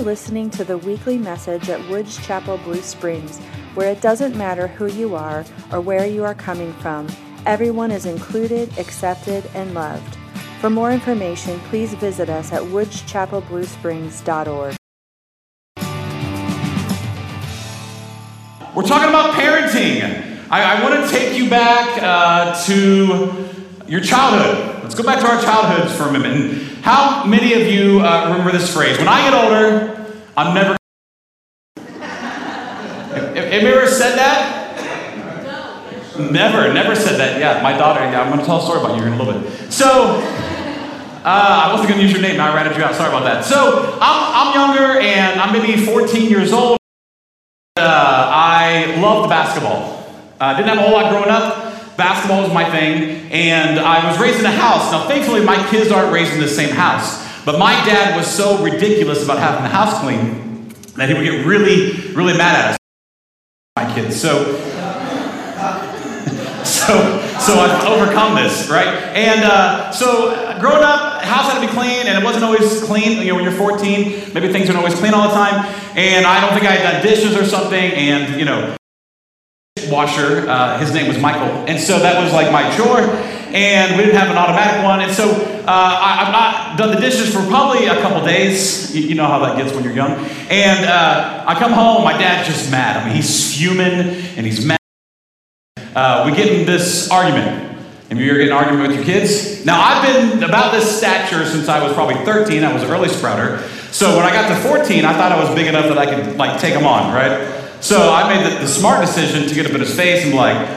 are listening to the weekly message at Woods Chapel Blue Springs, where it doesn't matter who you are or where you are coming from, everyone is included, accepted, and loved. For more information, please visit us at woodschapelbluesprings.org. We're talking about parenting. I, I want to take you back uh, to your childhood. Let's go back to our childhoods for a minute. How many of you uh, remember this phrase? When I get older, I'm never. have, you ever said that? Never, never said that. Yeah, my daughter. Yeah, I'm going to tell a story about you in a little bit. So, uh, I wasn't going to use your name. Now I ratted you out. Sorry about that. So, I'm, I'm younger, and I'm maybe 14 years old. Uh, I loved basketball. Uh, didn't have a whole lot growing up. Basketball was my thing, and I was raised in a house. Now, thankfully, my kids aren't raised in the same house. But my dad was so ridiculous about having the house clean that he would get really, really mad at us, my kids. So, so, so I've overcome this, right? And uh, so, growing up, house had to be clean, and it wasn't always clean. You know, when you're 14, maybe things aren't always clean all the time. And I don't think I had done dishes or something, and you know, washer. Uh, his name was Michael, and so that was like my chore. And we didn't have an automatic one, and so uh, I, have not done the dishes for probably a couple days. You, you, know how that gets when you're young. And uh, I come home, my dad's just mad. I mean, he's fuming and he's mad. Uh, we get in this argument. Have you're getting an argument with your kids? Now, I've been about this stature since I was probably 13. I was an early sprouter. So when I got to 14, I thought I was big enough that I could like take them on, right? So I made the, the smart decision to get up in his face and be like,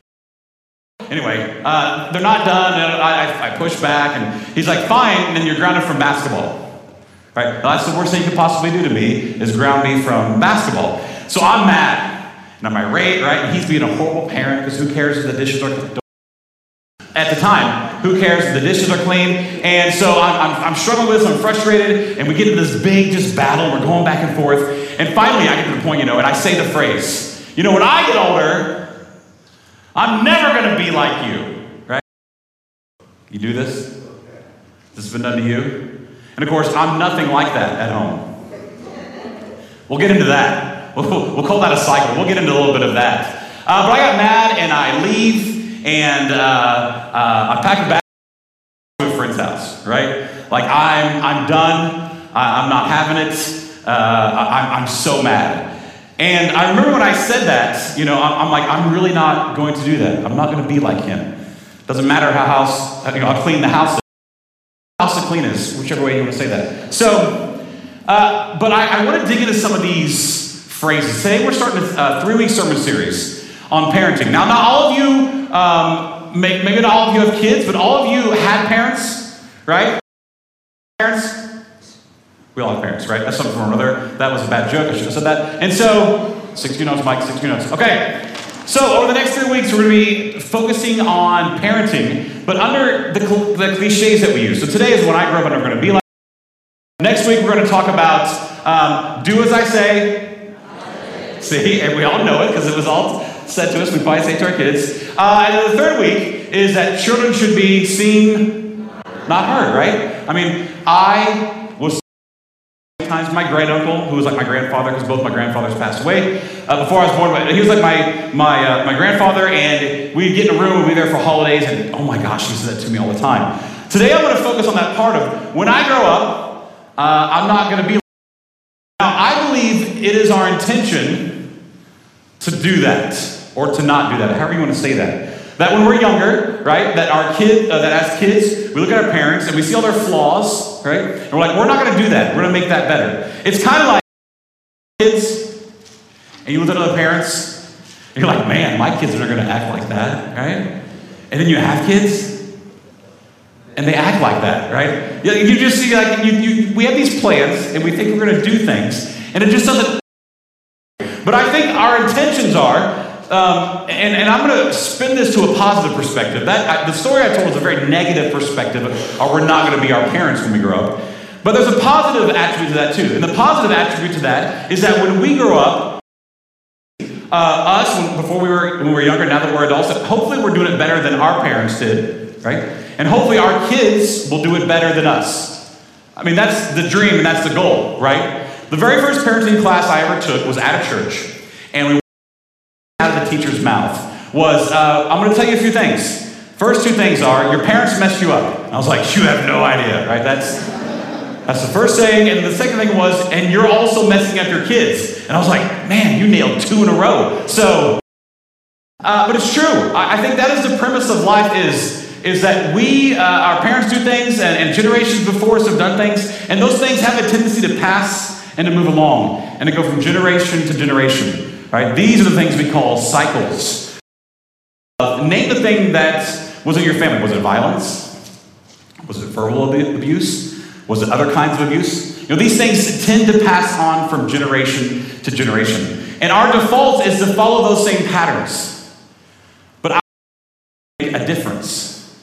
anyway, uh, they're not done. And I, I, I push back, and he's like, fine, and then you're grounded from basketball. Right? That's the worst thing you could possibly do to me is ground me from basketball. So I'm mad. And I'm irate, right? And he's being a horrible parent because who cares if the dishes are at the time. Who cares? The dishes are clean. And so I'm, I'm, I'm, struggling with this, I'm frustrated, and we get into this big just battle. We're going back and forth. And finally, I get to the point, you know, and I say the phrase, you know, when I get older, I'm never going to be like you, right? You do this? This has been done to you? And of course, I'm nothing like that at home. We'll get into that. We'll, we'll call that a cycle. We'll get into a little bit of that. Uh, but I got mad and I leave and uh, uh, I pack a bag to a friend's house, right? Like I'm, I'm done. I, am not having it. Uh, I, I'm so mad. And I remember when I said that, you know, I'm, I'm, like, I'm really not going to do that. I'm not going to be like him. Doesn't matter how house, you know, I'll clean the house. House the cleanest, whichever way you want to say that. So, uh, but I, I want to dig into some of these phrases. Today we're starting a three week sermon series on parenting. Now, not all of you, um, maybe not all of you have kids, but all of you had parents, right? Parents? We all have parents, right? That's something from another. That was a bad joke. I should have said that. And so, 60 notes, Mike, 60 notes. Okay. So, over the next three weeks, we're going to be focusing on parenting, but under the, the cliches that we use. So, today is when I grew up and I'm going to be like. Next week, we're going to talk about um, do as I say, See, and we all know it because it was all said to us. We probably say to our kids. Uh, and the third week is that children should be seen, not heard, right? I mean, I was times my great uncle, who was like my grandfather, because both my grandfathers passed away uh, before I was born. He was like my my uh, my grandfather, and we'd get in a room, we'd be there for holidays, and oh my gosh, he said that to me all the time. Today, I want to focus on that part of when I grow up, uh, I'm not going to be. Now, I believe it is our intention to do that or to not do that, however you want to say that. That when we're younger, right, that our kid, uh, that as kids, we look at our parents and we see all their flaws, right, and we're like, we're not going to do that. We're going to make that better. It's kind of like kids, and you look at other parents, and you're like, man, my kids are going to act like that, right? And then you have kids, and they act like that, right? You just see, like, you, you, we have these plans, and we think we're going to do things, and it just doesn't but I think our intentions are, um, and, and, I'm going to spin this to a positive perspective. That I, the story I told is a very negative perspective, or we're not going to be our parents when we grow up. But there's a positive attribute to that too. And the positive attribute to that is that when we grow up, uh, us when, before we were when we were younger, now that we're adults, hopefully we're doing it better than our parents did, right? And hopefully our kids will do it better than us. I mean, that's the dream and that's the goal, right? The very first parenting class I ever took was at a church, and we teacher's mouth was, uh, I'm going to tell you a few things. First two things are, your parents messed you up. I was like, you have no idea, right? That's that's the first thing. And the second thing was, and you're also messing up your kids. And I was like, man, you nailed two in a row. So, uh, but it's true. I, I, think that is the premise of life is, is that we, uh, our parents do things and, and generations before us have done things. And those things have a tendency to pass and to move along and to go from generation to generation. Right? These are the things we call cycles. Uh, name the thing that was in your family. Was it violence? Was it verbal abuse? Was it other kinds of abuse? You know, these things tend to pass on from generation to generation. And our default is to follow those same patterns. But I make a difference.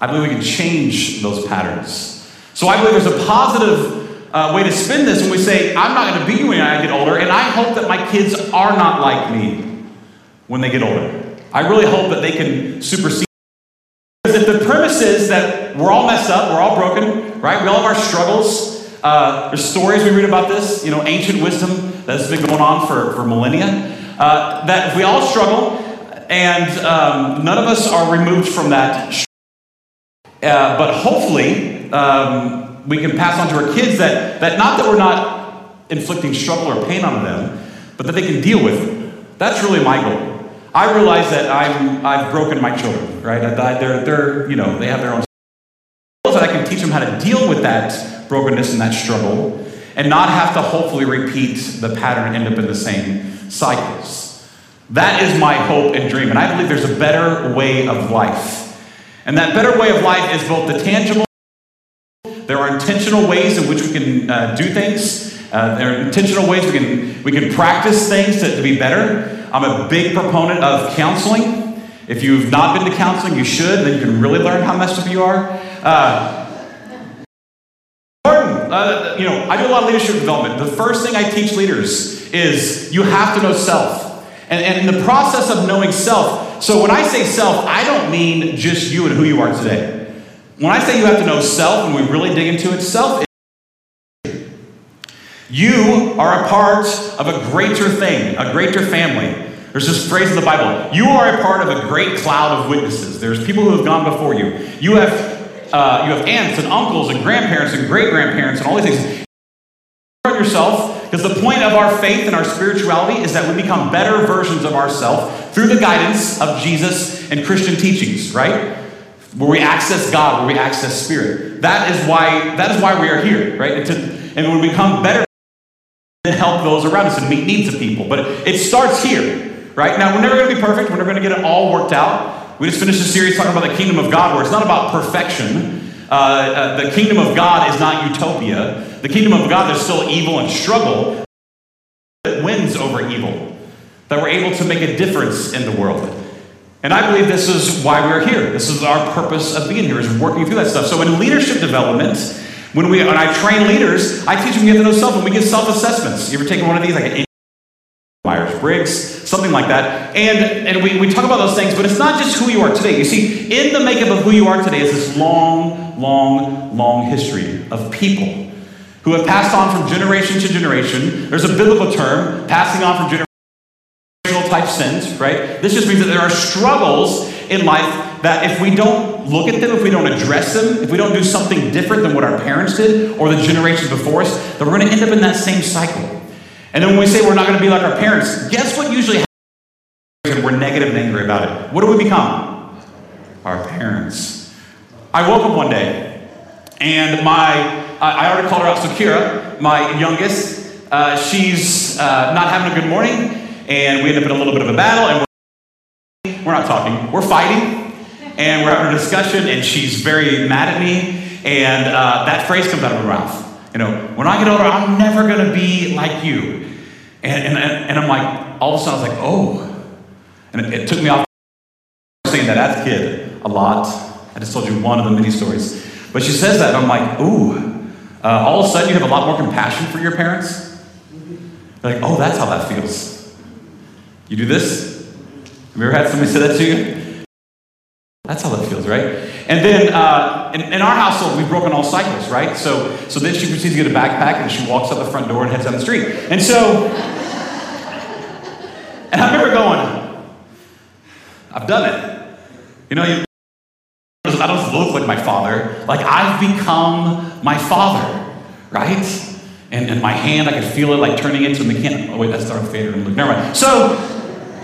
I believe we can change those patterns. So I believe there's a positive uh, way to spin this when we say, I'm not going to be you when I get older, and I hope that my kids are not like me when they get older. I really hope that they can supersede because if the premise is that we're all messed up, we're all broken, right? We all have our struggles. Uh, there's stories we read about this, you know, ancient wisdom that's been going on for, for millennia. Uh, that we all struggle, and um, none of us are removed from that. Uh, but hopefully, um, we can pass on to our kids that, that not that we're not inflicting struggle or pain on them, but that they can deal with it. That's really my goal. I realize that I'm, I've broken my children, right? They're, they're, you know, they have their own that I can teach them how to deal with that brokenness and that struggle and not have to hopefully repeat the pattern and end up in the same cycles. That is my hope and dream. And I believe there's a better way of life. And that better way of life is both the tangible, there are intentional ways in which we can uh, do things. Uh, there are intentional ways we can, we can practice things to, to be better. I'm a big proponent of counseling. If you've not been to counseling, you should. Then you can really learn how messed up you are. Uh, uh, you know, I do a lot of leadership development. The first thing I teach leaders is you have to know self. And, and in the process of knowing self, so when I say self, I don't mean just you and who you are today. When I say you have to know self, and we really dig into it, self you are a part of a greater thing, a greater family. There's this phrase in the Bible you are a part of a great cloud of witnesses. There's people who have gone before you. You have, uh, you have aunts and uncles and grandparents and great grandparents and all these things. On yourself, because the point of our faith and our spirituality is that we become better versions of ourselves through the guidance of Jesus and Christian teachings, right? Where we access God, where we access Spirit. That is why that is why we are here, right? And, to, and we become better and help those around us and meet needs of people. But it starts here, right? Now, we're never going to be perfect. We're never going to get it all worked out. We just finished a series talking about the kingdom of God, where it's not about perfection. Uh, uh, the kingdom of God is not utopia. The kingdom of God, there's still evil and struggle that wins over evil, that we're able to make a difference in the world. And I believe this is why we're here. This is our purpose of being here, is working through that stuff. So in leadership development, when, we, when I train leaders, I teach them you have to know self, and we give self assessments. You ever taken one of these, like an Myers Briggs, something like that? And, and we, we talk about those things, but it's not just who you are today. You see, in the makeup of who you are today is this long, long, long history of people who have passed on from generation to generation. There's a biblical term, passing on from generational type sins, right? This just means that there are struggles in life that if we don't look at them, if we don't address them, if we don't do something different than what our parents did or the generations before us, then we're going to end up in that same cycle. And then when we say we're not going to be like our parents, guess what usually happens? We're negative and angry about it. What do we become? Our parents. I woke up one day and my, I already called her out, Sakira, my youngest, uh, she's uh, not having a good morning, and we end up in a little bit of a battle, and we're, we're not talking, we're fighting and we're having a discussion, and she's very mad at me, and uh, that phrase comes out of her mouth. You know, when I get older, I'm never going to be like you. And, and, and I'm like, all of a sudden, I was like, oh. And it, it took me off saying that as a kid a lot. I just told you one of the many stories. But she says that, and I'm like, ooh. Uh, all of a sudden, you have a lot more compassion for your parents. Like, oh, that's how that feels. You do this? Have you ever had somebody say that to you? That's how that feels, right? And then uh, in, in, our household, we've broken all cycles, right? So, so then she proceeds to get a backpack and she walks out the front door and heads down the street. And so, and I remember going, I've done it. You know, you, I don't look like my father. Like I've become my father, right? And, and my hand, I could feel it like turning into a mechanic. Oh wait, that's Darth Vader. Never mind. So,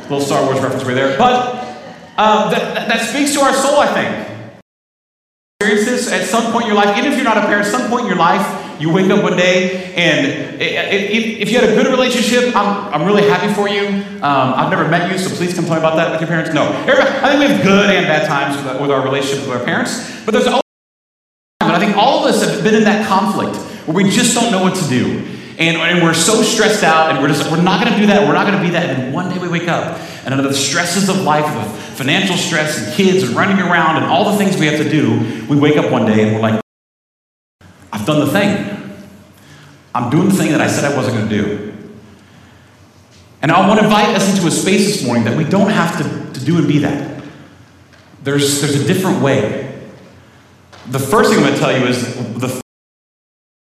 little Star Wars reference right there. But uh, that, that speaks to our soul, I think. Experiences at some point in your life, even if you're not a parent, at some point in your life, you wake up one day and if you had a good relationship, I'm, I'm really happy for you. Um, I've never met you, so please me about that with your parents. No. I think we have good and bad times with our relationship with our parents, but there's always I think all of us have been in that conflict where we just don't know what to do. And, and we're so stressed out, and we're just we're not going to do that. We're not going to be that. And one day we wake up, and under the stresses of life, of financial stress and kids and running around and all the things we have to do, we wake up one day and we're like, I've done the thing. I'm doing the thing that I said I wasn't going to do. And I want to invite us into a space this morning that we don't have to, to do and be that. There's, there's a different way. The first thing I'm going to tell you is the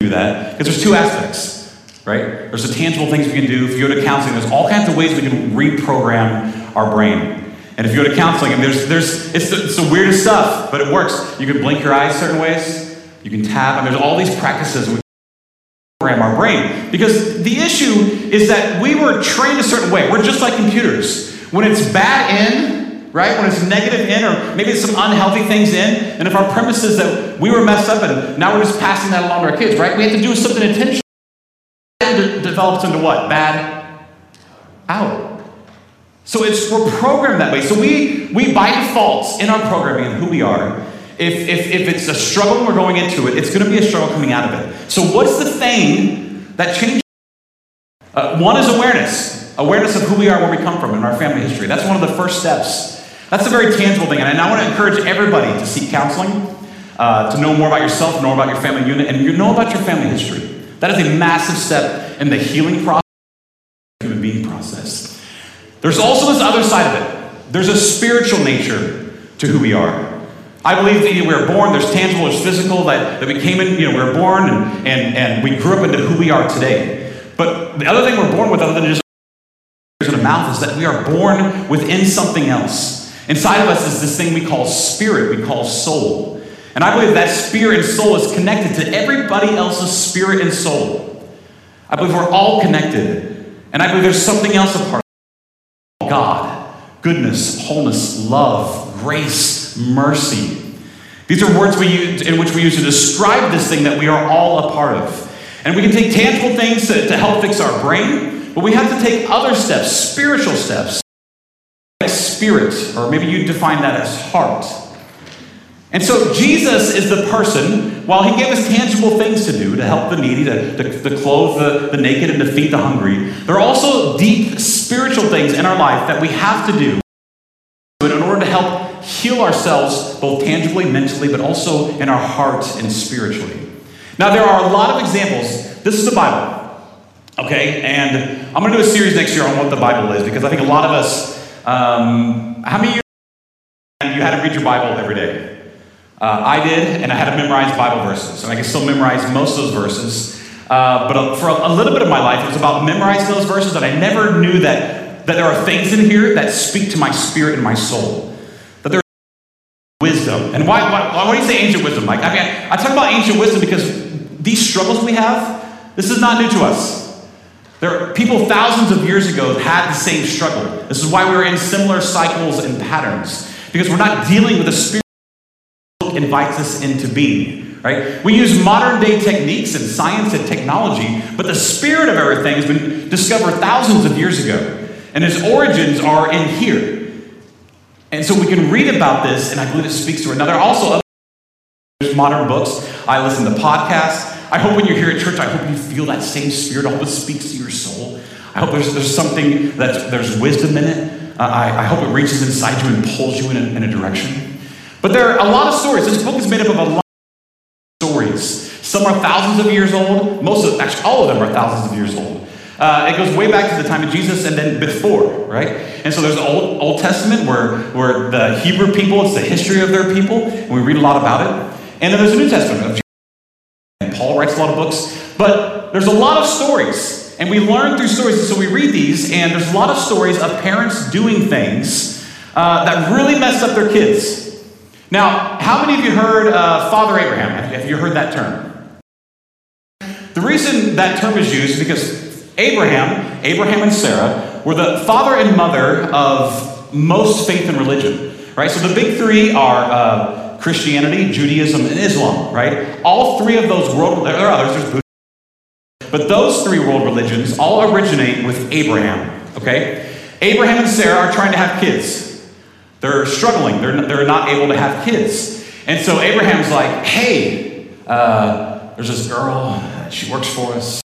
do that because there's two aspects right? There's the tangible things we can do. If you go to counseling, there's all kinds of ways we can reprogram our brain. And if you go to counseling, and there's, there's, it's, the, it's the weirdest stuff, but it works. You can blink your eyes certain ways. You can tap. and there's all these practices we program our brain. Because the issue is that we were trained a certain way. We're just like computers. When it's bad in, right? When it's negative in, or maybe it's some unhealthy things in, and if our premise is that we were messed up and now we're just passing that along to our kids, right? We have to do something intentional develops into what? Bad out. So it's we're programmed that way. So we we by default in our programming and who we are, if, if, if it's a struggle and we're going into it, it's going to be a struggle coming out of it. So what's the thing that changes? Uh, one is awareness. Awareness of who we are, where we come from, in our family history. That's one of the first steps. That's a very tangible thing. And I want to encourage everybody to seek counseling, uh, to know more about yourself, know about your family unit, and you know about your family history. That is a massive step in the healing process, human being process. There's also this other side of it. There's a spiritual nature to who we are. I believe that we are born, there's tangible, there's physical, that, that we came in, you know, we were born and, and, and we grew up into who we are today. But the other thing we're born with, other than just in a mouth, is that we are born within something else. Inside of us is this thing we call spirit, we call soul. And I believe that spirit and soul is connected to everybody else's spirit and soul. I believe we're all connected. And I believe there's something else apart. God, goodness, wholeness, love, grace, mercy. These are words we use, in which we use to describe this thing that we are all a part of. And we can take tangible things to, to help fix our brain, but we have to take other steps, spiritual steps, like spirit, or maybe you define that as heart. And so Jesus is the person, while he gave us tangible things to do to help the needy, to, to, to clothe the, the naked, and to feed the hungry, there are also deep spiritual things in our life that we have to do in order to help heal ourselves, both tangibly, mentally, but also in our heart and spiritually. Now, there are a lot of examples. This is the Bible, okay? And I'm going to do a series next year on what the Bible is because I think a lot of us, um, how many years you had to read your Bible every day? Uh, I did, and I had to memorize Bible verses, and I can still memorize most of those verses. Uh, but for a, a, little bit of my life, it was about memorizing those verses, and I never knew that, that there are things in here that speak to my spirit and my soul. That there's wisdom. And why, why, why do you say ancient wisdom, Mike? I mean, I, talk about ancient wisdom because these struggles we have, this is not new to us. There are people thousands of years ago had the same struggle. This is why we are in similar cycles and patterns. Because we're not dealing with the spirit invites us into being, right? We use modern day techniques and science and technology, but the spirit of everything has been discovered thousands of years ago, and its origins are in here. And so we can read about this, and I believe it speaks to there also other modern books. I listen to podcasts. I hope when you're here at church, I hope you feel that same spirit. I hope it speaks to your soul. I hope there's, there's something that there's wisdom in it. Uh, I, I, hope it reaches inside you and pulls you in a, in a direction. But there are a lot of stories. This book is made up of a lot of stories. Some are thousands of years old. Most of, actually, all of them are thousands of years old. Uh, it goes way back to the time of Jesus and then before, right? And so there's the Old, Old Testament where, where the Hebrew people, it's the history of their people, and we read a lot about it. And then there's a New Testament and Paul writes a lot of books, but there's a lot of stories. And we learn through stories. So we read these, and there's a lot of stories of parents doing things uh, that really mess up their kids. Now, how many of you heard uh, Father Abraham? Have you heard that term? The reason that term is used is because Abraham, Abraham and Sarah, were the father and mother of most faith and religion. Right? So the big three are uh, Christianity, Judaism, and Islam. Right? All three of those world, there are others, there's Buddhism. But those three world religions all originate with Abraham. Okay? Abraham and Sarah are trying to have kids. They're struggling. They're, they're not able to have kids. And so Abraham's like, hey, uh, there's this girl she works for us.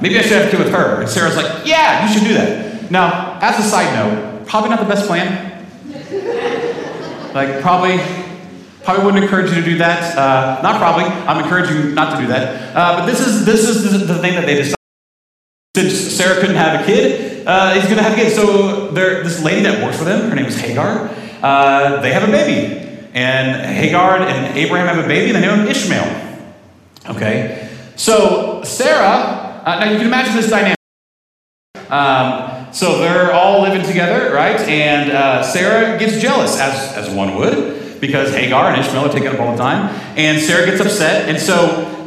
maybe I should have a kid with her. And Sarah's like, yeah, you should do that. Now, as a side note, probably not the best plan. like, probably, probably wouldn't encourage you to do that. Uh, not probably. I'm encouraging you not to do that. Uh, but this is this is the thing that they decided. Since Sarah couldn't have a kid, uh, he's going to have a kid. So this lady that works for them, her name is Hagar. Uh, they have a baby, and Hagar and Abraham have a baby, and they name him Ishmael. Okay, so, Sarah, uh, now you can imagine this dynamic. Um, so they're all living together, right? And uh, Sarah gets jealous, as, as one would, because Hagar and Ishmael are taken up all the time. And Sarah gets upset. And so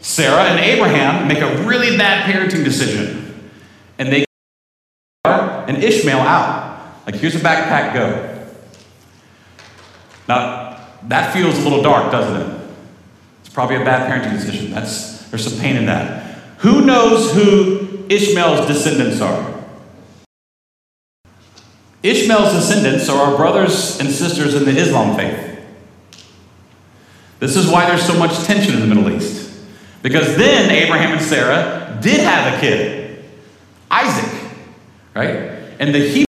Sarah and Abraham make a really bad parenting decision. And they and Ishmael out. Like, here's a backpack, go. Now, that feels a little dark, doesn't it? It's probably a bad parenting decision. That's there's some pain in that. Who knows who Ishmael's descendants are? Ishmael's descendants are our brothers and sisters in the Islam faith. This is why there's so much tension in the Middle East. Because then Abraham and Sarah did have a kid, Isaac, right? And the Hebrew,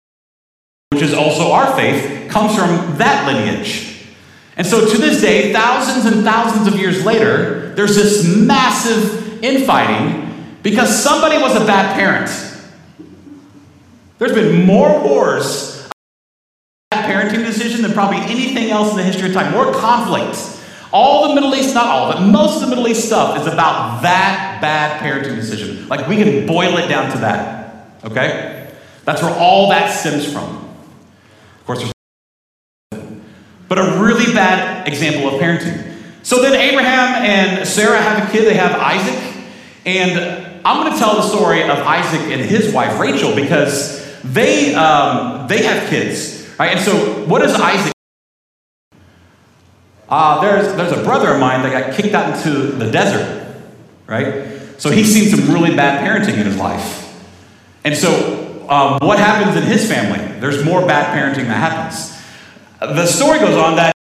which is also our faith, comes from that lineage. And so to this day, thousands and thousands of years later, there's this massive infighting because somebody was a bad parent. There's been more wars parenting decision than probably anything else in the history of time. More conflict. All the Middle East, not all it, most of the Middle East stuff is about that bad parenting decision. Like we can boil it down to that. Okay? That's where all that stems from. Of course, there's but a really bad example of parenting. So then Abraham and Sarah have a kid, they have Isaac. And I'm going to tell the story of Isaac and his wife Rachel because they, um, they have kids. Right? And so what does Isaac uh, there's, there's a brother of mine that got kicked out into the desert, right? So he's seen some really bad parenting in his life. And so, um, what happens in his family? There's more bad parenting that happens. The story goes on that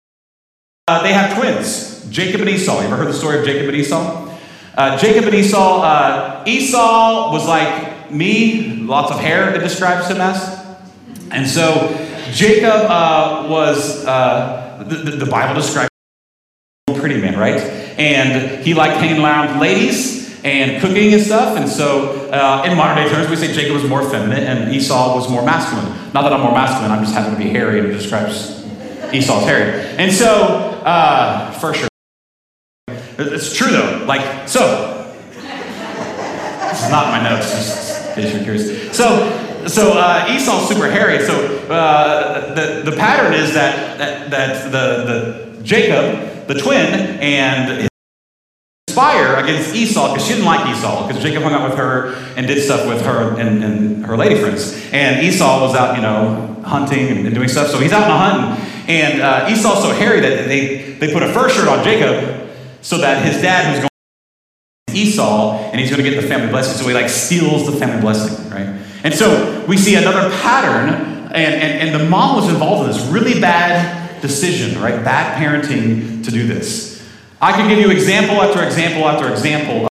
uh, they have twins, Jacob and Esau. You ever heard the story of Jacob and Esau? Uh, Jacob and Esau, uh, Esau was like me, lots of hair, it describes him as. And so Jacob uh, was, the, the, Bible describes pretty man, right? And he liked hanging around ladies and cooking and stuff. And so, uh, in modern day terms, we say Jacob was more feminine and Esau was more masculine. Not that I'm more masculine, I'm just happen to be hairy and it describes Esau's hairy. And so, uh, for sure. It's true though. Like, so, this is not my notes, just in case you're curious. So, so uh, Esau's super hairy. So uh, the, the pattern is that, that, that the, the Jacob, the twin, and conspire against Esau because she didn't like Esau because Jacob hung out with her and did stuff with her and, and, her lady friends. And Esau was out, you know, hunting and, and doing stuff. So he's out in a hunt and uh, Esau's so hairy that they, they put a fur shirt on Jacob so that his dad, who's going to Esau, and he's going to get the family blessing. So he like steals the family blessing, right? And so we see another pattern, and, and, and the mom was involved in this really bad decision, right? Bad parenting to do this. I can give you example after example after example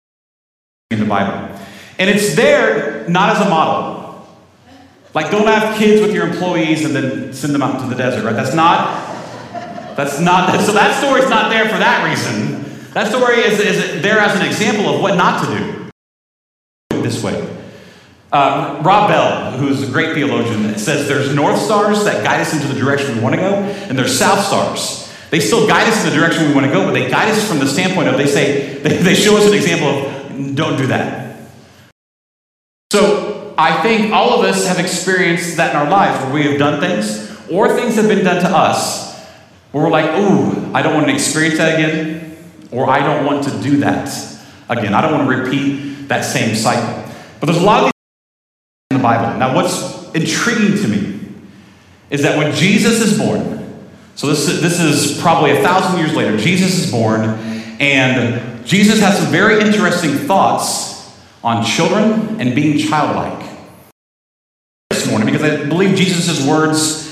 in the Bible. And it's there not as a model. Like, don't have kids with your employees and then send them out into the desert, right? That's not, that's not, so that story's not there for that reason. That story is, is there as an example of what not to do. This way. Uh, Rob Bell, who's a great theologian, says there's north stars that guide us into the direction we want to go, and there's south stars. They still guide us in the direction we want to go, but they guide us from the standpoint of they say, they, they show us an example of don't do that. So I think all of us have experienced that in our lives where we have done things or things have been done to us where we're like, ooh, I don't want to experience that again, or I don't want to do that again. I don't want to repeat that same cycle. But there's a lot of Bible. Now, what's intriguing to me is that when Jesus is born, so this is, this is probably a thousand years later, Jesus is born, and Jesus has some very interesting thoughts on children and being childlike. This morning, because I believe Jesus' words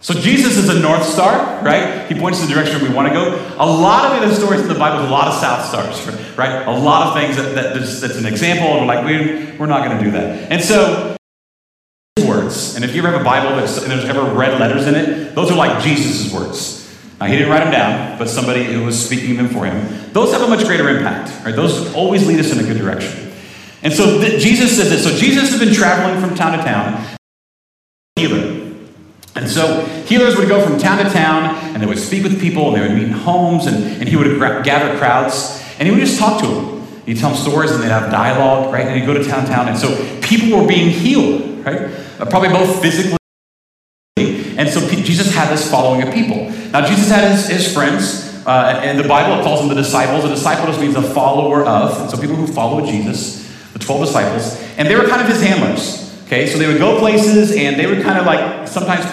so Jesus is a north star, right? He points in the direction we want to go. A lot of the stories in the Bible a lot of south stars, right? A lot of things that, that that's an example, and we're like, we, we're not going to do that. And so words, and if you ever have a Bible that's, and there's ever red letters in it, those are like Jesus' words. Now, he didn't write them down, but somebody who was speaking them for him. Those have a much greater impact, right? Those always lead us in a good direction. And so th- Jesus says this. So Jesus has been traveling from town to town. And so healers would go from town to town and they would speak with people and they would meet in homes and, and he would gra- gather crowds and he would just talk to them. He'd tell them stories and they'd have dialogue, right? And he'd go to town to town. And so people were being healed, right? Uh, probably both physically. And so P- Jesus had this following of people. Now, Jesus had his, his friends. Uh, and the Bible calls them the disciples. A disciple just means a follower of. And so people who followed Jesus, the 12 disciples. And they were kind of his handlers. Okay, so they would go places and they would kind of like sometimes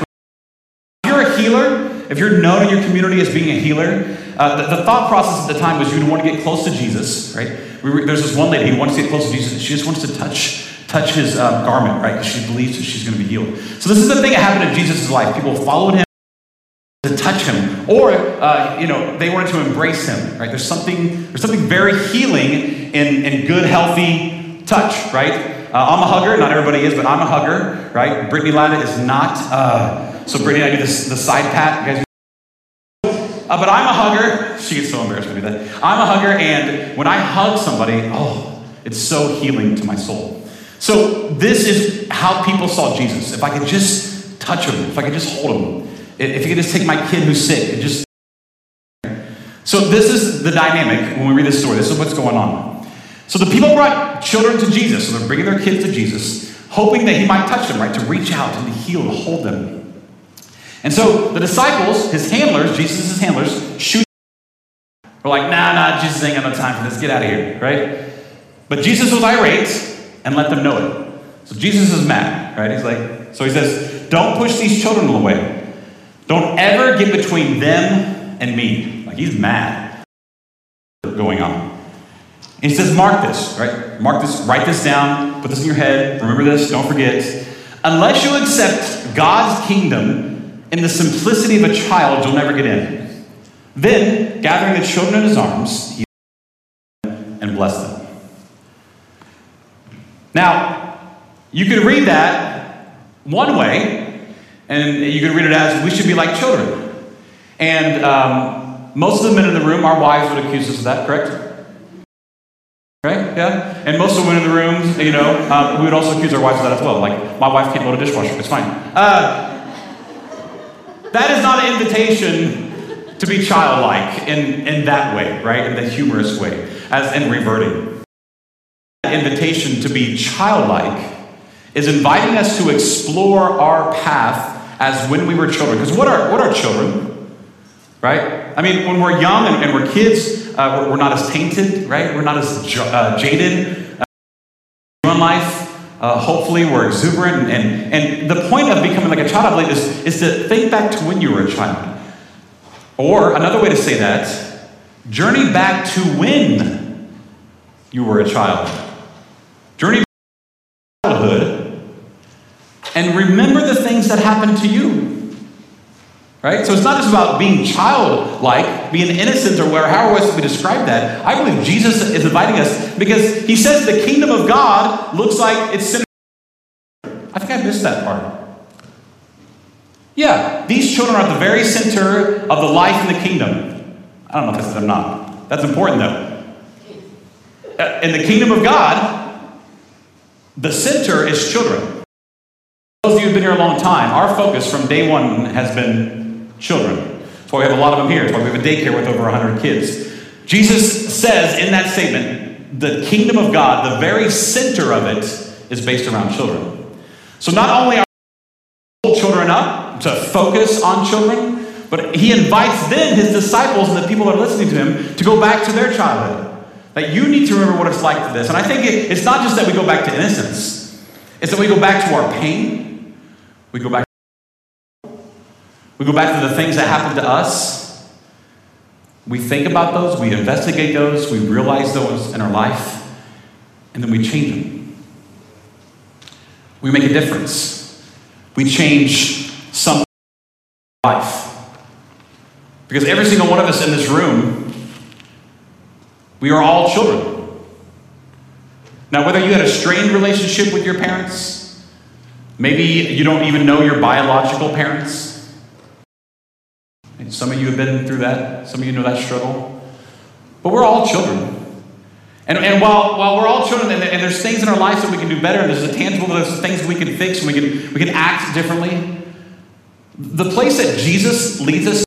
healer, if you're known in your community as being a healer, uh, the, the, thought process at the time was you'd want to get close to Jesus, right? We were, there's this one lady who wants to get close to Jesus. She just wants to touch touch his um, garment, right? Because she believes that she's going to be healed. So this is the thing that happened in Jesus' life. People followed him to touch him, or uh, you know, they wanted to embrace him, right? There's something there's something very healing in in good, healthy touch, right? Uh, I'm a hugger. Not everybody is, but I'm a hugger, right? Brittany Latta is not. So Brittany and I do this, the side pat. You guys uh, but I'm a hugger. She gets so embarrassed when I do that. I'm a hugger, and when I hug somebody, oh, it's so healing to my soul. So this is how people saw Jesus. If I could just touch him, if I could just hold him, if you could just take my kid who's sick and just. So this is the dynamic when we read this story. This is what's going on. So the people brought children to Jesus. So they're bringing their kids to Jesus, hoping that he might touch them, right? To reach out and to heal, to hold them. And so the disciples, his handlers, Jesus' handlers, shoot. We're like, nah, nah, Jesus ain't got no time for this. Get out of here, right? But Jesus was irate and let them know it. So Jesus is mad, right? He's like, so he says, don't push these children away. Don't ever get between them and me. Like he's mad going on. He says, mark this, right? Mark this, write this down, put this in your head, remember this, don't forget. Unless you accept God's kingdom in the simplicity of a child, you'll never get in. Then, gathering the children in his arms, he and blessed them. Now, you could read that one way, and you could read it as we should be like children. And um, most of the men in the room, our wives would accuse us of that, correct? Right? Yeah? And most of the women in the room, you know, um, we would also accuse our wives of that as well. Like, my wife can't load a dishwasher. It's fine. Uh, that is not an invitation to be childlike in, in that way, right? In the humorous way, as in reverting. That invitation to be childlike is inviting us to explore our path as when we were children. Because what are, what are children? Right? I mean, when we're young and, and we're kids, uh, we're, we're, not as tainted, right? We're not as j- uh, jaded uh, life. Uh, hopefully, we're exuberant. And, and, and, the point of becoming like a child, believe, is, is to think back to when you were a child. Or another way to say that, journey back to when you were a child. Journey back to childhood and remember the things that happened to you. Right? So it's not just about being childlike, being innocent, or where, however else we describe that. I believe Jesus is inviting us because he says the kingdom of God looks like it's centered. I think I missed that part. Yeah, these children are at the very center of the life in the kingdom. I don't know if that's or not. That's important though. Uh, In the kingdom of God, the center is children. Those of you who've been here a long time, our focus from day one has been children. That's why we have a lot of them here. That's why we have a daycare with over 100 kids. Jesus says in that statement, the kingdom of God, the very center of it, is based around children. So not only are children up to focus on children, but he invites then his disciples and the people that are listening to him to go back to their childhood. That you need to remember what it's like to this. And I think it, it's not just that we go back to innocence, it's that we go back to our pain, we go back we go back to the things that happened to us. We think about those, we investigate those, we realize those in our life, and then we change them. We make a difference. We change some life. Because every single one of us in this room, we are all children. Now, whether you had a strained relationship with your parents, maybe you don't even know your biological parents. Some of you have been through that. Some of you know that struggle. But we're all children. And, and while, while we're all children, and, and there's things in our lives that we can do better, and there's a tangible, there's things we can fix, and we can, we can act differently. The place that Jesus leads us,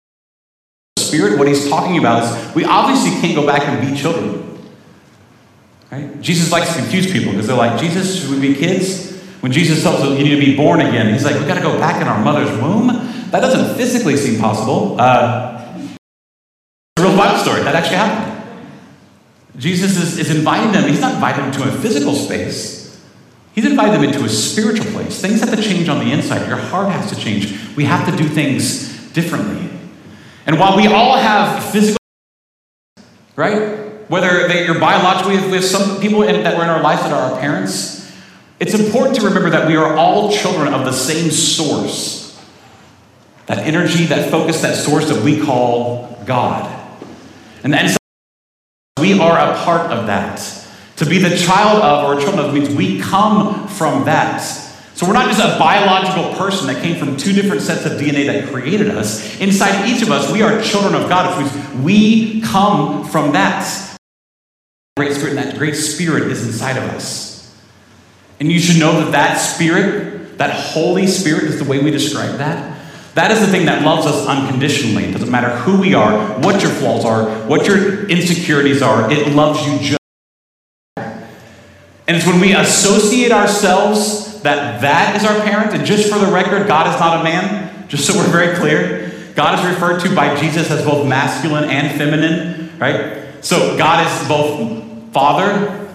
Spirit, what he's talking about is we obviously can't go back and be children. Right? Jesus likes to confuse people because they're like, Jesus, should we be kids? When Jesus tells us you need to be born again, he's like, we've got to go back in our mother's womb. That doesn't physically seem possible. Uh, a real Bible story. That actually happened. Jesus is, is inviting them. He's not inviting them to a physical space. He's inviting them into a spiritual place. Things have to change on the inside. Your heart has to change. We have to do things differently. And while we all have physical, right? Whether they, you're biologically, we have some people in, that were in our lives that are our parents, it's important to remember that we are all children of the same source. That energy, that focus, that source that we call God. And, and we are a part of that. To be the child of or a children of means we come from that. So we're not just a biological person that came from two different sets of DNA that created us. Inside each of us, we are children of God, we come from that. Great spirit, and that great spirit is inside of us. And you should know that that spirit, that Holy Spirit, is the way we describe that. That is the thing that loves us unconditionally. It doesn't matter who we are, what your flaws are, what your insecurities are, it loves you just. And it's when we associate ourselves that that is our parent, and just for the record, God is not a man, just so we're very clear. God is referred to by Jesus as both masculine and feminine, right? So God is both father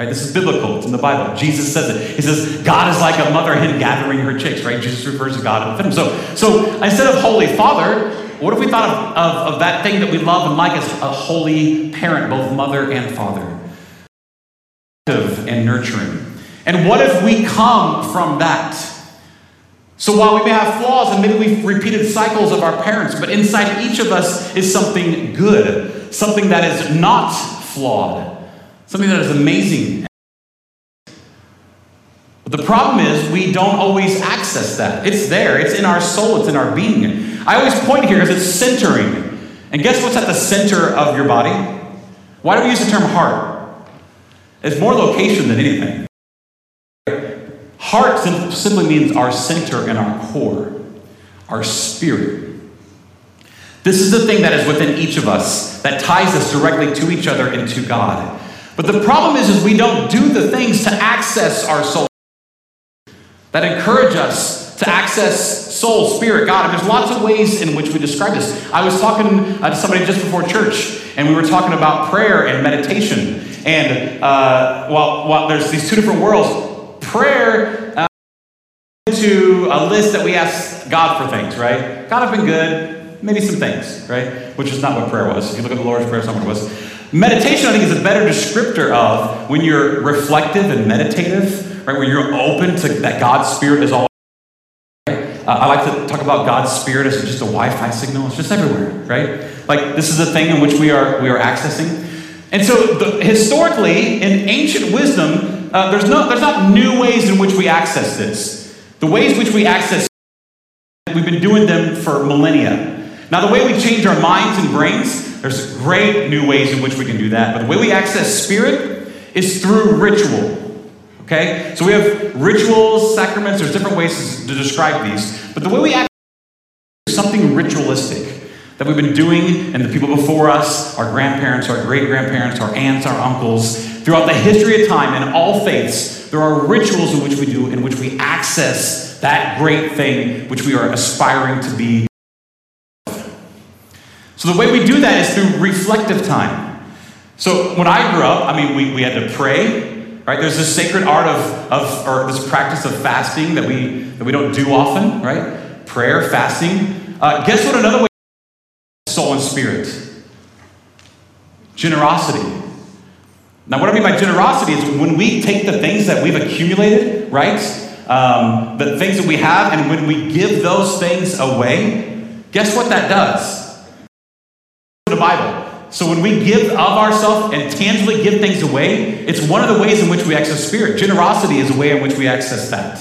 Right? This is biblical. It's in the Bible. Jesus says it. He says, God is like a mother hen gathering her chicks, right? Jesus refers to God in So, so instead of Holy Father, what if we thought of, of, of that thing that we love and like as a holy parent, both mother and father? And nurturing. And what if we come from that? So while we may have flaws and maybe we've repeated cycles of our parents, but inside each of us is something good, something that is not flawed something that is amazing. But the problem is, we don't always access that. It's there, it's in our soul, it's in our being. I always point here because it's centering. And guess what's at the center of your body? Why do we use the term heart? It's more location than anything. Heart simply means our center and our core, our spirit. This is the thing that is within each of us that ties us directly to each other and to God. But the problem is, is we don't do the things to access our soul that encourage us to access soul, spirit, God. And there's lots of ways in which we describe this. I was talking uh, to somebody just before church, and we were talking about prayer and meditation. And uh, while, there's these two different worlds, prayer uh, to a list that we ask God for things, right? God, I've been good, maybe some things, right? Which is not what prayer was. If you look at the Lord's Prayer, not what it was. Meditation, I think, is a better descriptor of when you're reflective and meditative, right? When you're open to that God's Spirit is all. Uh, I like to talk about God's Spirit as just a Wi-Fi signal. It's just everywhere, right? Like this is a thing in which we are we are accessing. And so, the, historically, in ancient wisdom, uh, there's no there's not new ways in which we access this. The ways which we access, we've been doing them for millennia. Now, the way we change our minds and brains there's great new ways in which we can do that. But the way we access spirit is through ritual. Okay? So we have rituals, sacraments, there's different ways to describe these. But the way we access is something ritualistic that we've been doing, and the people before us, our grandparents, our great grandparents, our aunts, our uncles, throughout the history of time in all faiths, there are rituals in which we do, in which we access that great thing which we are aspiring to be. So the way we do that is through reflective time. So when I grew up, I mean, we, we had to pray, right? There's this sacred art of, of or this practice of fasting that we that we don't do often, right? Prayer, fasting. Uh, guess what? Another way, soul and spirit, generosity. Now, what I mean by generosity is when we take the things that we've accumulated, right? Um, the things that we have, and when we give those things away, guess what that does? Bible. So when we give of ourselves and tangibly give things away, it's one of the ways in which we access spirit. Generosity is a way in which we access that.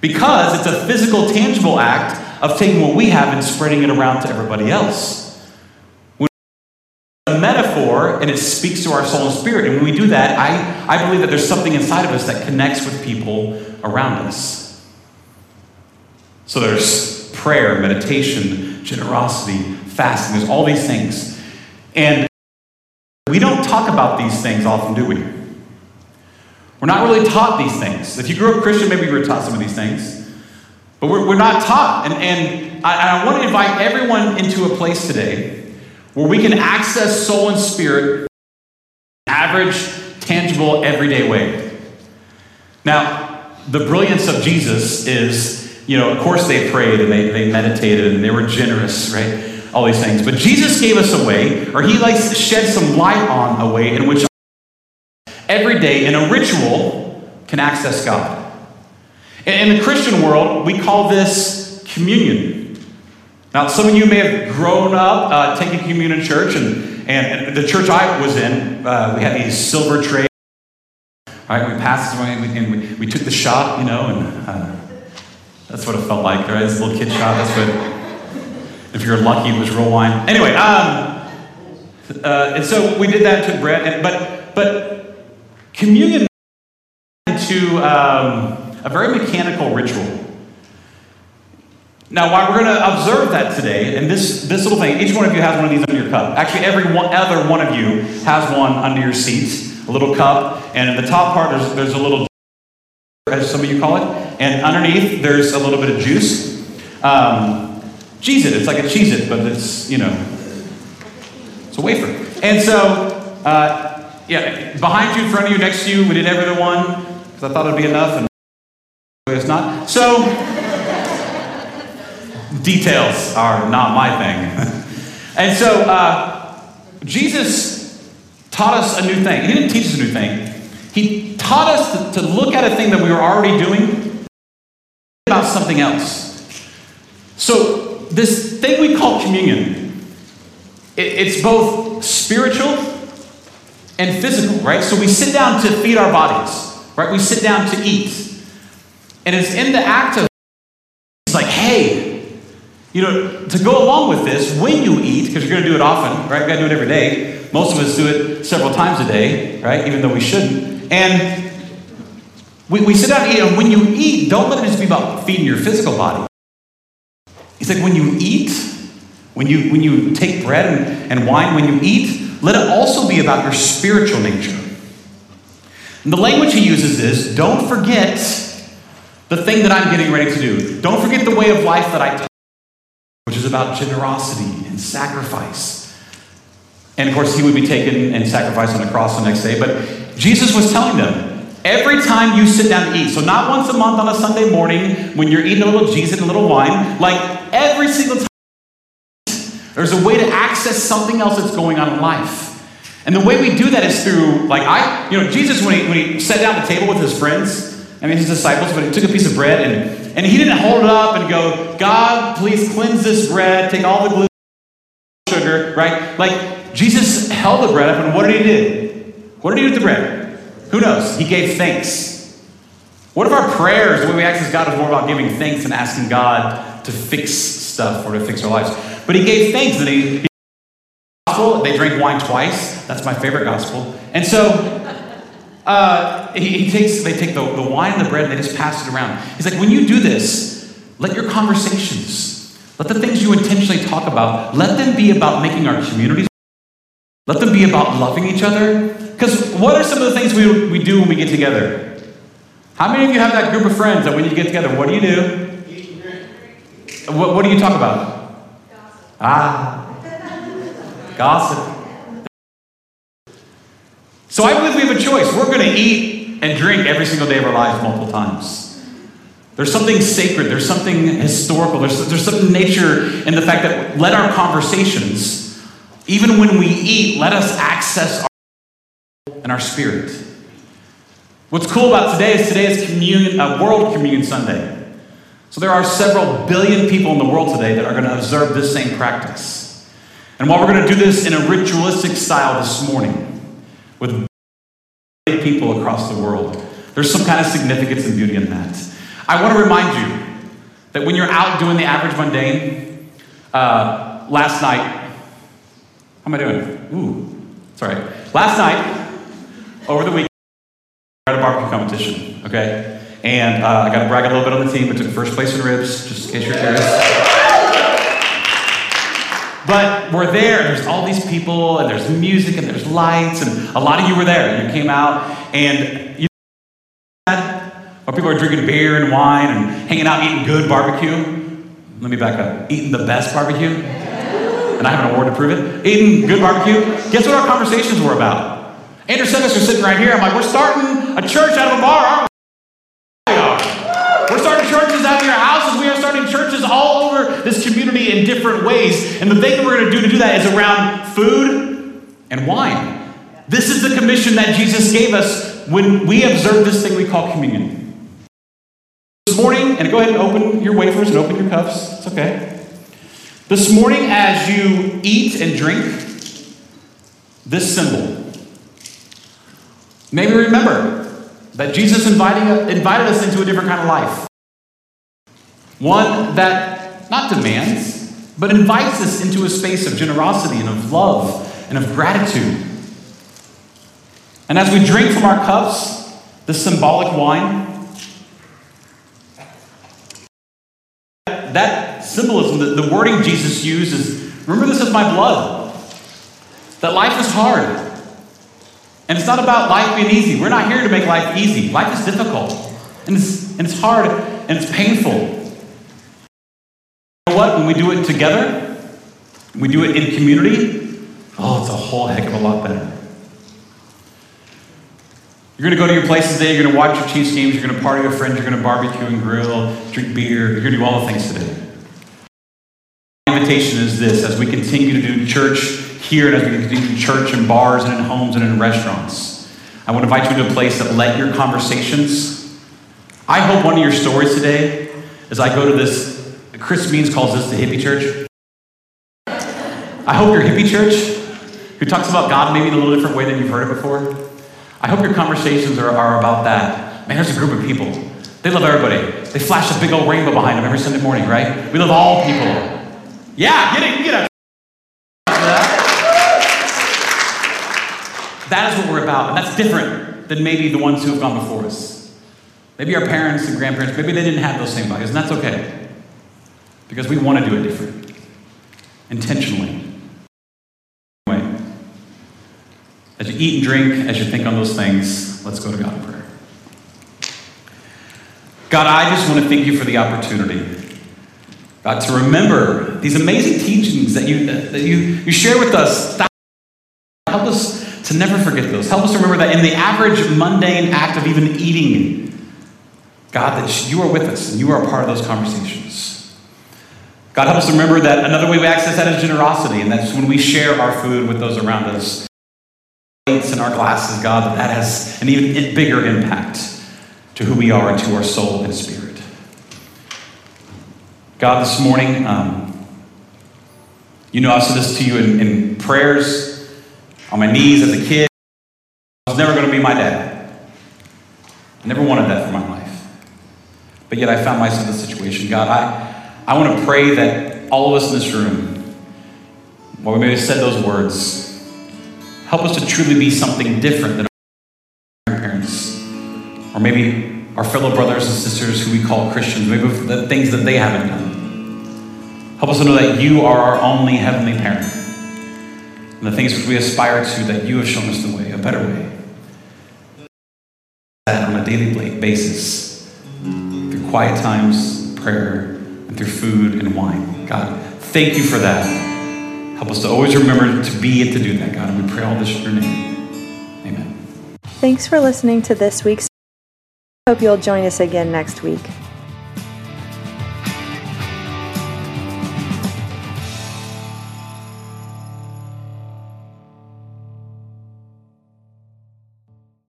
Because it's a physical, tangible act of taking what we have and spreading it around to everybody else. When a metaphor and it speaks to our soul and spirit. And when we do that, I, I believe that there's something inside of us that connects with people around us. So there's prayer, meditation, generosity, fasting, there's all these things. And we don't talk about these things often, do we? We're not really taught these things. If you grew up Christian, maybe you were taught some of these things. But we're, we're not taught. And, and I, I want to invite everyone into a place today where we can access soul and spirit average, tangible, everyday way. Now, the brilliance of Jesus is, you know, of course they prayed and they, they meditated and they were generous, right? All these things. But Jesus gave us a way, or he likes to shed some light on a way in which every day in a ritual can access God. In the Christian world, we call this communion. Now, some of you may have grown up uh, taking communion in church, and, and the church I was in, uh, we had these silver trays. Right, we passed and we, we, took the shot, you know, and uh, that's what it felt like, right? This little kid shot. That's what if you're lucky, it was real wine. Anyway, um, uh, and so we did that, took bread, and, but, but communion into um, a very mechanical ritual. Now, why we're going to observe that today, and this, this little thing, each one of you has one of these under your cup. Actually, every one, other one of you has one under your seat, a little cup, and in the top part, there's, there's a little, as some of you call it, and underneath, there's a little bit of juice. Um, Cheez It. It's like a Cheez It, but it's, you know, it's a wafer. And so, uh, yeah, behind you, in front of you, next to you, we did every one because I thought it'd be enough, and it's not. So, details are not my thing. and so, uh, Jesus taught us a new thing. He didn't teach us a new thing. He taught us to, to look at a thing that we were already doing about something else. So this thing we call communion, it, it's both spiritual and physical, right? So we sit down to feed our bodies, right? We sit down to eat. And it's in the act of, it's like, hey, you know, to go along with this, when you eat, because you're going to do it often, right? We got to do it every day. Most of us do it several times a day, right? Even though we shouldn't. And we, we sit down and eat, and when you eat, don't let it just be about feeding your physical body. He's like, when you eat, when you, when you take bread and, and wine, when you eat, let it also be about your spiritual nature. And the language he uses is don't forget the thing that I'm getting ready to do. Don't forget the way of life that I taught, which is about generosity and sacrifice. And of course, he would be taken and sacrificed on the cross the next day. But Jesus was telling them, Every time you sit down to eat, so not once a month on a Sunday morning when you're eating a little Jesus and a little wine, like every single time, there's a way to access something else that's going on in life. And the way we do that is through, like, I, you know, Jesus, when he, when he sat down at the table with his friends, I mean, his disciples, but he took a piece of bread and, and he didn't hold it up and go, God, please cleanse this bread, take all the gluten, sugar, right? Like, Jesus held the bread up and what did he do? What did he do with the bread? Who knows? He gave thanks. What if our prayers, the way we access God, is more about giving thanks and asking God to fix stuff or to fix our lives? But he gave thanks that he, gospel, they drank wine twice. That's my favorite gospel. And so uh, he, he takes, they take the, the wine and the bread and they just pass it around. He's like, when you do this, let your conversations, let the things you intentionally talk about, let them be about making our communities, let them be about loving each other. Because what are some of the things we, we do when we get together? How many of you have that group of friends that when you get together, what do you do? What, what do you talk about? Ah, gossip. So I believe we have a choice. We're going to eat and drink every single day of our lives multiple times. There's something sacred, there's something historical, there's, there's something nature in the fact that let our conversations, even when we eat, let us access our and our spirit. What's cool about today is today is communion, uh, World Communion Sunday. So there are several billion people in the world today that are going to observe this same practice. And while we're going to do this in a ritualistic style this morning, with people across the world. There's some kind of significance and beauty in that. I want to remind you that when you're out doing the average mundane, uh, last night, how am I doing? Ooh, sorry. Last night, over the weekend, at a barbecue competition, okay? And uh, I got to brag a little bit on the team. We took first place in ribs, just in case you're curious. But we're there, there's all these people, and there's music, and there's lights, and a lot of you were there. You came out, and you or people are drinking beer and wine and hanging out eating good barbecue. Let me back up. Eating the best barbecue. And I have an award to prove it. Eating good barbecue. Guess what our conversations were about? Andrew said us, we're sitting right here. I'm like, we're starting a church out of a bar, aren't we? We're starting churches out of your houses. We are starting churches all over this in different ways. And the thing that we're going to do to do that is around food and wine. This is the commission that Jesus gave us when we observe this thing we call communion. This morning, and go ahead and open your wafers and open your cups. It's okay. This morning, as you eat and drink, this symbol. Maybe remember that Jesus inviting, invited us into a different kind of life. One that not demands, but invites us into a space of generosity and of love and of gratitude. And as we drink from our cups, the symbolic wine, that symbolism, the, the wording Jesus used is remember, this is my blood. That life is hard. And it's not about life being easy. We're not here to make life easy. Life is difficult, and it's, and it's hard, and it's painful. Know what? When we do it together, we do it in community, oh, it's a whole heck of a lot better. You're going to go to your places today, you're going to watch your Chiefs games, you're going to party with friends, you're going to barbecue and grill, drink beer, you're going to do all the things today. Invitation is this as we continue to do church here and as we continue to do church in bars and in homes and in restaurants. I want to invite you to a place that let your conversations. I hope one of your stories today, as I go to this, Chris Means calls this the hippie church. I hope your hippie church, who talks about God maybe in a little different way than you've heard it before, I hope your conversations are, are about that. Man, there's a group of people. They love everybody. They flash a big old rainbow behind them every Sunday morning, right? We love all people. Yeah, get it, get it. That is what we're about, and that's different than maybe the ones who have gone before us. Maybe our parents and grandparents, maybe they didn't have those same values, and that's okay. Because we want to do it different, intentionally. Anyway, as you eat and drink, as you think on those things, let's go to God in prayer. God, I just want to thank you for the opportunity, God, to remember these amazing teachings that you, that you, you share with us. Help us to never forget those. Help us remember that in the average mundane act of even eating, God, that you are with us and you are a part of those conversations. God, help us remember that another way we access that is generosity, and that's when we share our food with those around us. Plates and our glasses, God, that has an even bigger impact to who we are and to our soul and spirit. God, this morning, um, you know, I said this to you in, in prayers on my knees as a kid. I was never going to be my dad. I never wanted that for my life. But yet I found myself in this situation. God, I, I want to pray that all of us in this room, while we may have said those words, help us to truly be something different than our parents or maybe our fellow brothers and sisters who we call Christians, maybe the things that they haven't done. Help us to know that you are our only heavenly parent. And the things which we aspire to, that you have shown us the way, a better way. That on a daily basis, through quiet times, prayer, through food and wine. God, thank you for that. Help us to always remember to be and to do that, God. And we pray all this in your name. Amen. Thanks for listening to this week's. Hope you'll join us again next week.